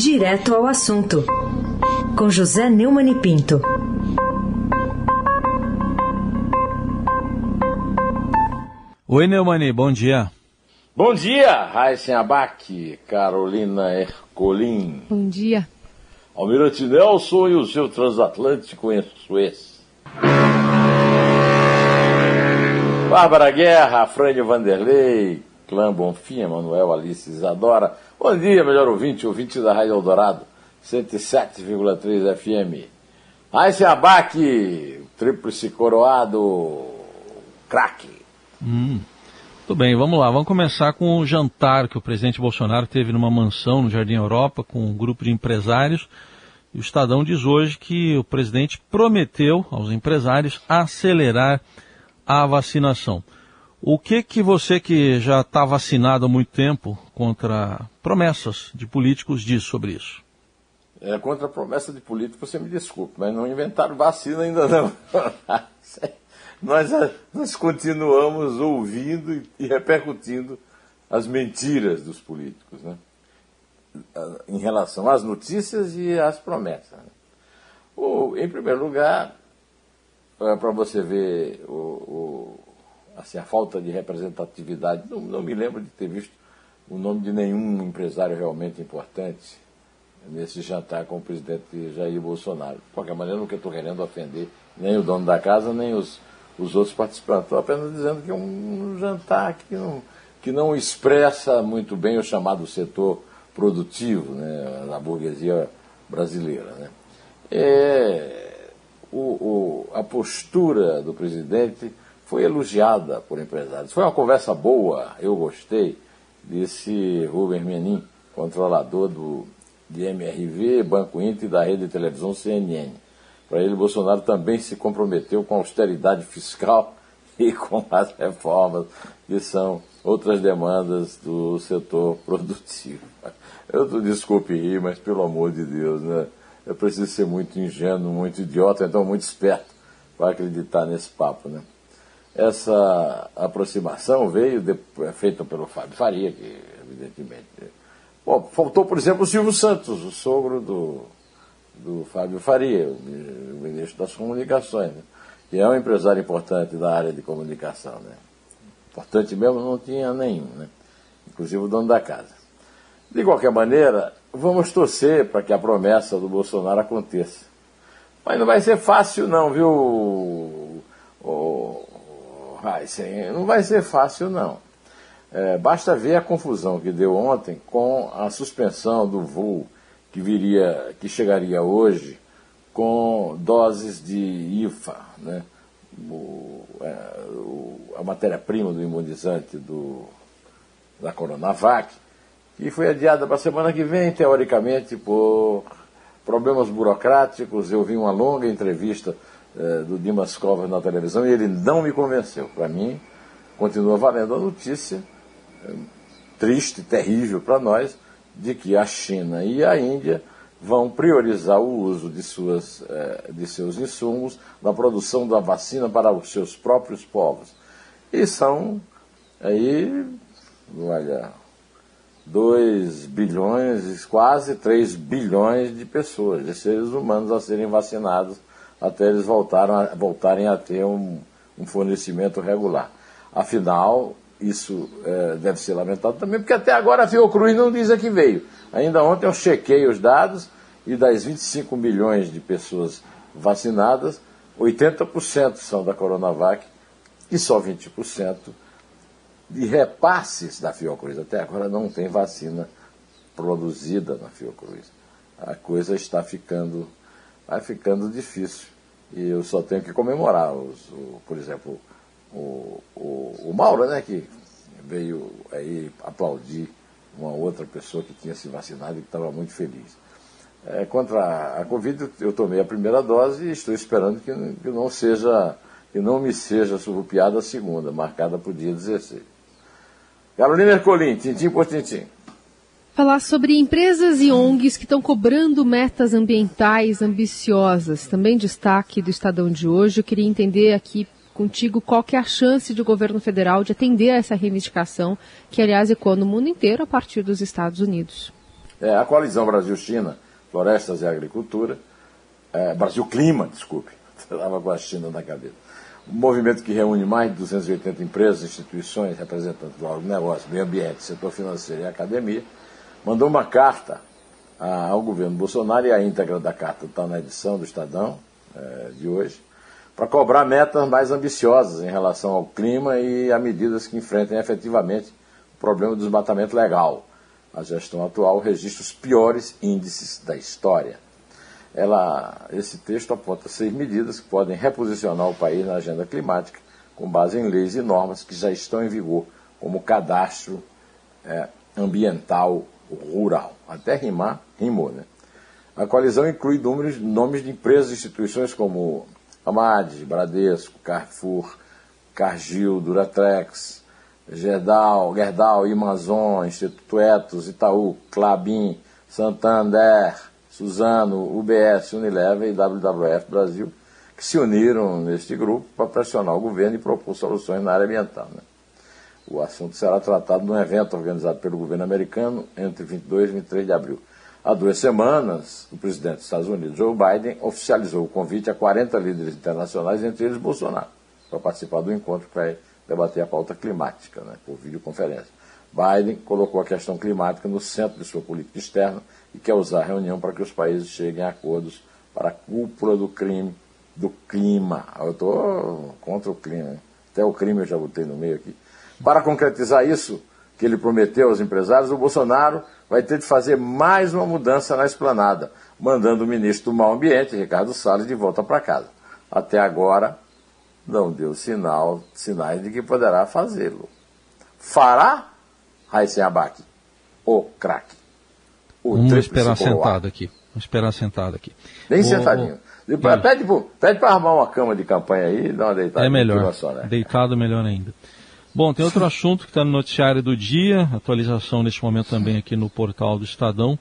Direto ao assunto, com José Neumann e Pinto. Oi, Neumani, bom dia. Bom dia, Raíssen Abac, Carolina Ercolim. Bom dia. Almirante Nelson e o seu transatlântico em Suez. Bárbara Guerra, Frânio Vanderlei, Clã Bonfim, Manuel Alice Isadora. Bom dia, melhor ouvinte, ouvinte da Rádio Eldorado, 107,3 FM. Raíssen Abac, tríplice coroado, craque. Hum, tudo bem, vamos lá. Vamos começar com o jantar que o presidente Bolsonaro teve numa mansão no Jardim Europa com um grupo de empresários. E o Estadão diz hoje que o presidente prometeu aos empresários acelerar a vacinação. O que que você que já está vacinado há muito tempo contra promessas de políticos diz sobre isso? É, contra a promessa de político, você me desculpe, mas não inventaram vacina ainda não. nós, nós continuamos ouvindo e, repercutindo as mentiras dos políticos, né? em relação às notícias e às promessas. Né? Em primeiro lugar, é, para você ver o, o, assim, a falta de representatividade, não, não me lembro de ter visto o nome de nenhum empresário realmente importante nesse jantar com o presidente Jair Bolsonaro. De qualquer maneira, eu estou querendo ofender nem o dono da casa, nem os, os outros participantes. Estou apenas dizendo que é um jantar que não, que não expressa muito bem o chamado setor produtivo né, da burguesia brasileira. Né. É, o, o, a postura do presidente foi elogiada por empresários. Foi uma conversa boa, eu gostei, desse Rubem Menin, controlador do, de MRV, Banco Inter e da rede de televisão CNN. Para ele, Bolsonaro também se comprometeu com a austeridade fiscal e com as reformas, que são outras demandas do setor produtivo. Eu desculpe rir, mas pelo amor de Deus, né? Eu preciso ser muito ingênuo, muito idiota, então muito esperto para acreditar nesse papo, né? Essa aproximação veio de, feita pelo Fábio Faria, que evidentemente. Bom, faltou, por exemplo, o Silvio Santos, o sogro do, do Fábio Faria, o ministro das Comunicações, né? que é um empresário importante da área de comunicação. Né? Importante mesmo não tinha nenhum, né? inclusive o dono da casa. De qualquer maneira, vamos torcer para que a promessa do Bolsonaro aconteça. Mas não vai ser fácil não, viu, o, Heisen? Não vai ser fácil não. É, basta ver a confusão que deu ontem com a suspensão do voo que viria, que chegaria hoje com doses de IFA, né? O, é, o, a matéria-prima do imunizante do, da Coronavac, que foi adiada para a semana que vem, teoricamente, por problemas burocráticos. Eu vi uma longa entrevista eh, do Dimas Covas na televisão e ele não me convenceu. Para mim, continua valendo a notícia, eh, triste, terrível para nós, de que a China e a Índia vão priorizar o uso de, suas, eh, de seus insumos na produção da vacina para os seus próprios povos. E são aí, olha, 2 bilhões, quase 3 bilhões de pessoas, de seres humanos a serem vacinados até eles voltaram voltarem a ter um, um fornecimento regular. Afinal, isso é, deve ser lamentado também, porque até agora a Fiocruz não diz a que veio. Ainda ontem eu chequei os dados e das 25 milhões de pessoas vacinadas, 80% são da Coronavac e só 20% de repasses da Fiocruz. Até agora não tem vacina produzida na Fiocruz. A coisa está ficando, vai ficando difícil. E eu só tenho que comemorar, os, o, por exemplo, o, o, o Mauro, né, que veio aí aplaudir uma outra pessoa que tinha se vacinado e que estava muito feliz. É, contra a Covid, eu tomei a primeira dose e estou esperando que, que não seja, que não me seja surrupiada a segunda, marcada para o dia 16. Carolina Ercolim, tintim por tintim. Falar sobre empresas e ONGs que estão cobrando metas ambientais ambiciosas. Também destaque do Estadão de hoje. Eu queria entender aqui contigo qual que é a chance do governo federal de atender a essa reivindicação, que aliás ecoa no mundo inteiro a partir dos Estados Unidos. É, a coalizão Brasil-China, Florestas e Agricultura, é, Brasil-Clima, desculpe, estava com a China na cabeça. Um movimento que reúne mais de 280 empresas, instituições, representantes do agronegócio, meio ambiente, setor financeiro e academia, mandou uma carta ao governo Bolsonaro e a íntegra da carta está na edição do Estadão é, de hoje, para cobrar metas mais ambiciosas em relação ao clima e a medidas que enfrentem efetivamente o problema do desmatamento legal. A gestão atual registra os piores índices da história. Ela, esse texto aponta seis medidas que podem reposicionar o país na agenda climática com base em leis e normas que já estão em vigor, como o cadastro é, ambiental rural. Até rimar, rimou, né? A coalizão inclui números, nomes de empresas e instituições como Amad, Bradesco, Carrefour, Cargill, Duratrex, Gerdau, Gerdau, Amazon, Instituto Etos, Itaú, Clabin, Santander, Suzano, UBS, Unilever e WWF Brasil, que se uniram neste grupo para pressionar o governo e propor soluções na área ambiental. Né? O assunto será tratado num evento organizado pelo governo americano entre 22 e 23 de abril. Há duas semanas, o presidente dos Estados Unidos, Joe Biden, oficializou o convite a 40 líderes internacionais, entre eles Bolsonaro, para participar do encontro que vai debater a pauta climática, né, por videoconferência. Biden colocou a questão climática no centro de sua política externa e quer usar a reunião para que os países cheguem a acordos para a cúpula do crime, do clima. Eu estou contra o clima, até o crime eu já botei no meio aqui. Para concretizar isso que ele prometeu aos empresários, o Bolsonaro vai ter de fazer mais uma mudança na esplanada, mandando o ministro do Meio Ambiente, Ricardo Salles, de volta para casa. Até agora, não deu sinal, sinais de que poderá fazê-lo. Fará Raíssen Abac, o craque. Vamos esperar sentado aqui. Vamos esperar sentado aqui. Nem o... sentadinho. Pede, pede para armar uma cama de campanha aí e dar uma deitada. É melhor. Só, né? Deitado melhor ainda. Bom, tem outro assunto que está no noticiário do dia, atualização neste momento também aqui no portal do Estadão.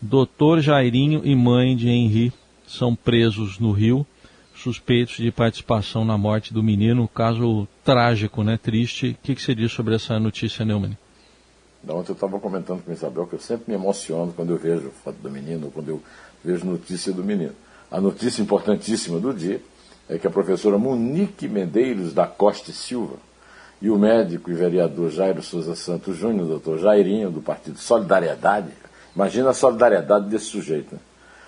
Doutor Jairinho e mãe de Henri são presos no Rio, suspeitos de participação na morte do menino, caso trágico, né, triste. O que, que você diz sobre essa notícia, Neumann? Ontem eu estava comentando com a Isabel que eu sempre me emociono quando eu vejo foto do menino, quando eu vejo notícia do menino. A notícia importantíssima do dia é que a professora Monique Medeiros da Costa Silva, e o médico e vereador Jairo Souza Santos Júnior, doutor Jairinho, do Partido Solidariedade, imagina a solidariedade desse sujeito, né?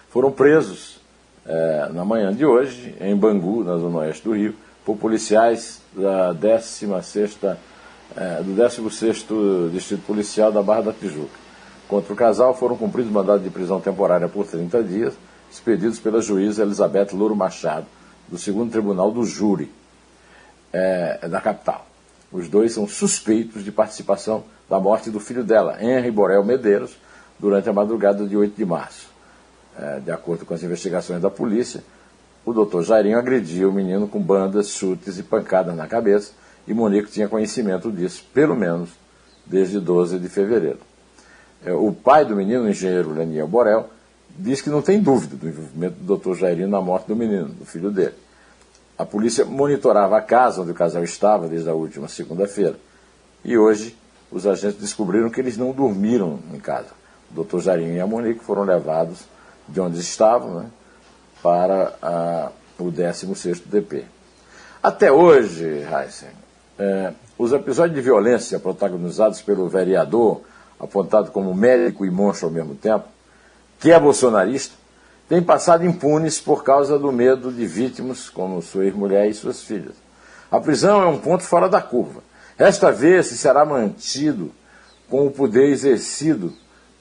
foram presos é, na manhã de hoje, em Bangu, na zona oeste do Rio, por policiais da 16 é, do 16 Distrito Policial da Barra da Tijuca. Contra o casal foram cumpridos mandados de prisão temporária por 30 dias, expedidos pela juíza Elizabeth Louro Machado, do segundo Tribunal do Júri é, da capital. Os dois são suspeitos de participação da morte do filho dela, Henry Borel Medeiros, durante a madrugada de 8 de março. É, de acordo com as investigações da polícia, o doutor Jairinho agredia o menino com bandas, chutes e pancadas na cabeça, e Monique tinha conhecimento disso, pelo menos desde 12 de fevereiro. É, o pai do menino, o engenheiro Leniel Borel, diz que não tem dúvida do envolvimento do doutor Jairinho na morte do menino, do filho dele. A polícia monitorava a casa onde o casal estava desde a última segunda-feira. E hoje os agentes descobriram que eles não dormiram em casa. O doutor Jarinho e a Monique foram levados de onde estavam né, para a, o 16º DP. Até hoje, Heisen, é, os episódios de violência protagonizados pelo vereador, apontado como médico e monstro ao mesmo tempo, que é bolsonarista, têm passado impunes por causa do medo de vítimas como sua ex-mulher e suas filhas. A prisão é um ponto fora da curva. Esta vez se será mantido com o poder exercido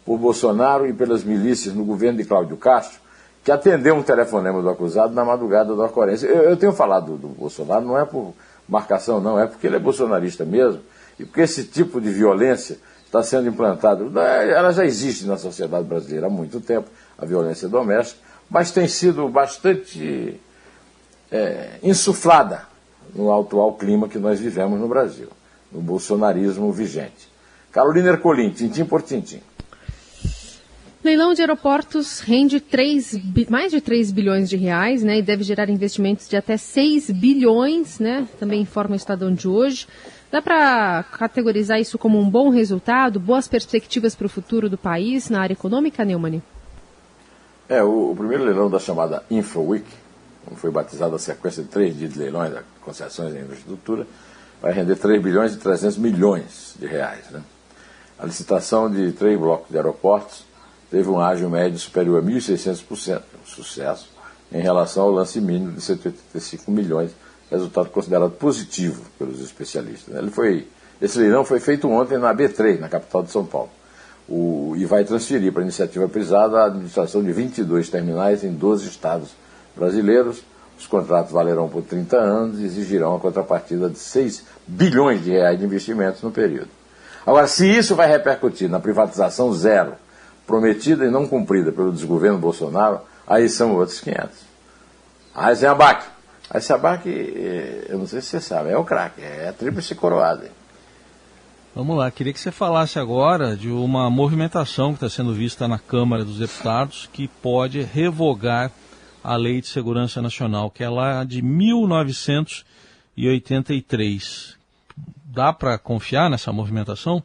por Bolsonaro e pelas milícias no governo de Cláudio Castro, que atendeu um telefonema do acusado na madrugada da ocorrência. Eu, eu tenho falado do, do Bolsonaro, não é por marcação, não, é porque ele é bolsonarista mesmo, e porque esse tipo de violência está sendo implantado. Ela já existe na sociedade brasileira há muito tempo a violência doméstica, mas tem sido bastante é, insuflada no atual clima que nós vivemos no Brasil, no bolsonarismo vigente. Carolina Ercolim, tintim por tintim. Leilão de aeroportos rende 3, mais de 3 bilhões de reais né, e deve gerar investimentos de até 6 bilhões, né, também informa o Estadão de hoje. Dá para categorizar isso como um bom resultado, boas perspectivas para o futuro do país na área econômica, Neumann? É, o, o primeiro leilão da chamada InfoWeek, como foi batizado a sequência de três dias de leilões da concessões em infraestrutura, vai render 3 bilhões e 300 milhões de reais. Né? A licitação de três blocos de aeroportos teve um ágio médio superior a 1.600%, um sucesso, em relação ao lance mínimo de 185 milhões resultado considerado positivo pelos especialistas. Ele foi, esse leilão foi feito ontem na B3, na capital de São Paulo, o, e vai transferir para a iniciativa privada a administração de 22 terminais em 12 estados brasileiros. Os contratos valerão por 30 anos e exigirão a contrapartida de 6 bilhões de reais de investimentos no período. Agora, se isso vai repercutir na privatização zero, prometida e não cumprida pelo desgoverno Bolsonaro, aí são outros 500. Aí vem a BAC, a Sabac, eu não sei se você sabe, é o craque, é a tríplice coroada. Vamos lá, queria que você falasse agora de uma movimentação que está sendo vista na Câmara dos Deputados que pode revogar a Lei de Segurança Nacional, que é lá de 1983. Dá para confiar nessa movimentação?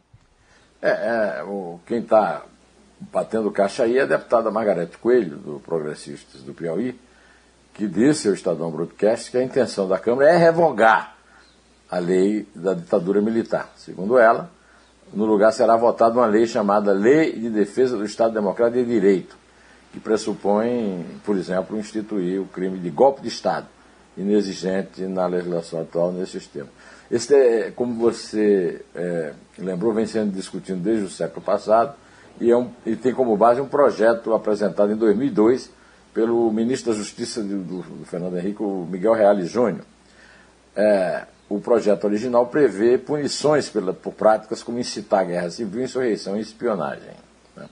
É, é o, quem está batendo caixa aí é a deputada Margarete Coelho, do Progressistas do Piauí, que disse ao Estadão Broadcast que a intenção da Câmara é revogar a lei da ditadura militar. Segundo ela, no lugar será votada uma lei chamada Lei de Defesa do Estado Democrático de Direito, que pressupõe, por exemplo, instituir o crime de golpe de Estado, inexistente na legislação atual nesses termos. Esse, é, como você é, lembrou, vem sendo discutido desde o século passado e, é um, e tem como base um projeto apresentado em 2002 pelo ministro da Justiça do, do, do Fernando Henrique, Miguel Reale Júnior. É, o projeto original prevê punições pela, por práticas como incitar guerra civil, insurreição e espionagem. Né?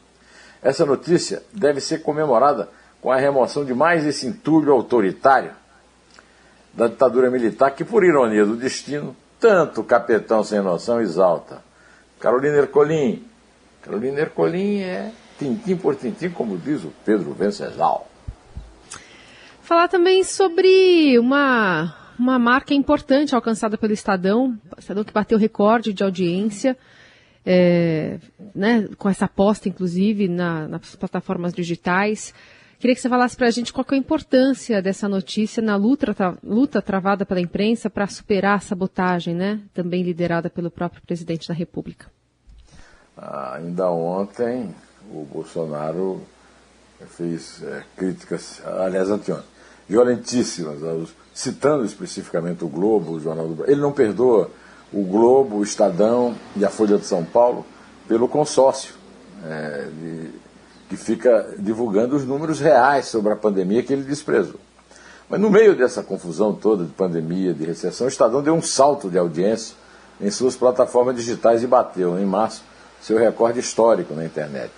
Essa notícia deve ser comemorada com a remoção de mais esse entulho autoritário da ditadura militar que, por ironia do destino, tanto o capitão sem noção exalta. Carolina Ercolim. Carolina Ercolim é tintim por tintim, como diz o Pedro Venceslau. Falar também sobre uma, uma marca importante alcançada pelo Estadão, Estadão que bateu recorde de audiência, é, né, com essa aposta, inclusive, na, nas plataformas digitais. Queria que você falasse para a gente qual é a importância dessa notícia na luta, luta travada pela imprensa para superar a sabotagem, né, também liderada pelo próprio presidente da República. Ah, ainda ontem, o Bolsonaro fez é, críticas, aliás, anteontem, violentíssimas, citando especificamente o Globo, o Jornal do Brasil. Ele não perdoa o Globo, o Estadão e a Folha de São Paulo pelo consórcio, é, de, que fica divulgando os números reais sobre a pandemia que ele desprezou. Mas no meio dessa confusão toda de pandemia, de recessão, o Estadão deu um salto de audiência em suas plataformas digitais e bateu, em março, seu recorde histórico na internet.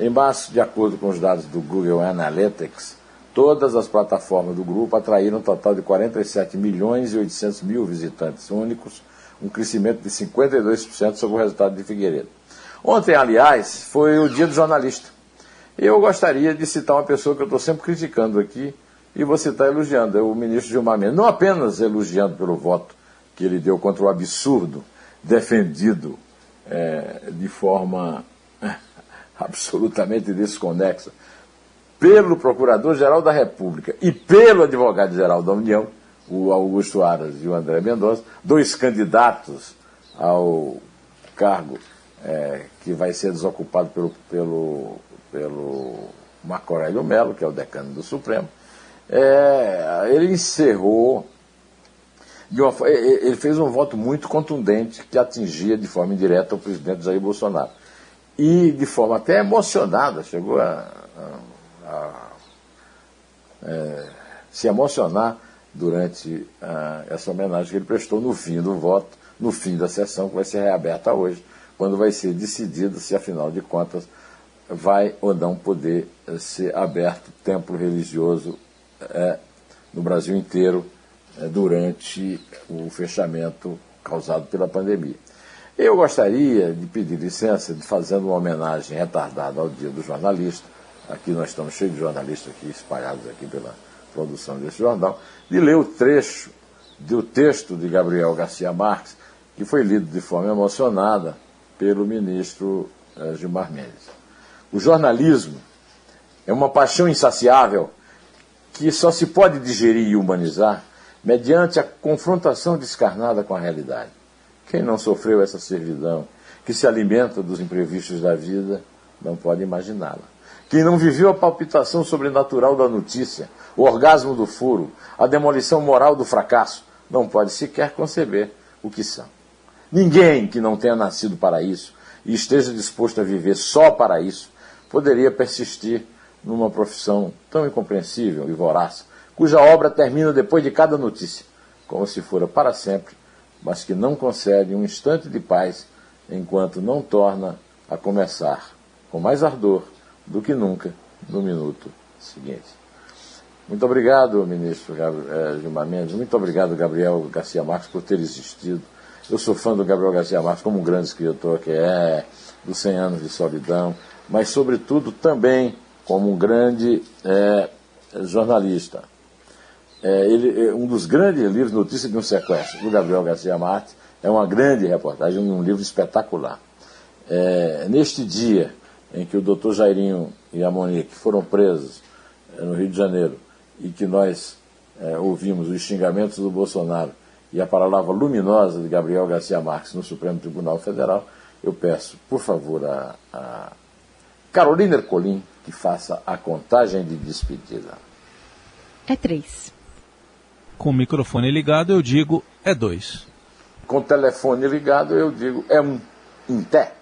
Em março, de acordo com os dados do Google Analytics, Todas as plataformas do grupo atraíram um total de 47 milhões e 800 mil visitantes únicos, um crescimento de 52% sobre o resultado de Figueiredo. Ontem, aliás, foi o dia do jornalista. Eu gostaria de citar uma pessoa que eu estou sempre criticando aqui e vou citar elogiando, é o ministro Gilmar Mendes. Não apenas elogiando pelo voto que ele deu contra o absurdo defendido é, de forma absolutamente desconexa pelo Procurador-Geral da República e pelo Advogado-Geral da União, o Augusto Aras e o André Mendonça, dois candidatos ao cargo é, que vai ser desocupado pelo, pelo, pelo Marco Aurélio Mello, que é o decano do Supremo, é, ele encerrou, uma, ele fez um voto muito contundente que atingia de forma indireta o presidente Jair Bolsonaro. E de forma até emocionada, chegou a a, é, se emocionar durante a, essa homenagem que ele prestou no fim do voto, no fim da sessão, que vai ser reaberta hoje, quando vai ser decidido se, afinal de contas, vai ou não poder é, ser aberto templo religioso é, no Brasil inteiro é, durante o fechamento causado pela pandemia. Eu gostaria de pedir licença de fazendo uma homenagem retardada ao Dia do Jornalista, aqui nós estamos cheios de jornalistas aqui espalhados aqui pela produção desse jornal, de ler o trecho do texto de Gabriel Garcia Marques, que foi lido de forma emocionada pelo ministro eh, Gilmar Mendes. O jornalismo é uma paixão insaciável que só se pode digerir e humanizar mediante a confrontação descarnada com a realidade. Quem não sofreu essa servidão, que se alimenta dos imprevistos da vida, não pode imaginá-la. Quem não viveu a palpitação sobrenatural da notícia, o orgasmo do furo, a demolição moral do fracasso, não pode sequer conceber o que são. Ninguém que não tenha nascido para isso e esteja disposto a viver só para isso poderia persistir numa profissão tão incompreensível e voraz, cuja obra termina depois de cada notícia, como se fora para sempre, mas que não concede um instante de paz enquanto não torna a começar com mais ardor do que nunca no minuto seguinte. Muito obrigado, ministro eh, Gilmar Mendes. Muito obrigado, Gabriel Garcia Marques, por ter existido. Eu sou fã do Gabriel Garcia Marques como um grande escritor que é, dos 100 anos de solidão, mas, sobretudo, também como um grande é, jornalista. É, ele, um dos grandes livros, Notícia de um Sequestro, do Gabriel Garcia Marques, é uma grande reportagem, um livro espetacular. É, neste dia em que o doutor Jairinho e a Monique foram presos é, no Rio de Janeiro e que nós é, ouvimos os xingamentos do Bolsonaro e a palavra luminosa de Gabriel Garcia Marques no Supremo Tribunal Federal, eu peço, por favor, a, a Carolina Ercolim que faça a contagem de despedida. É três. Com o microfone ligado, eu digo é dois. Com o telefone ligado, eu digo é um. Em té.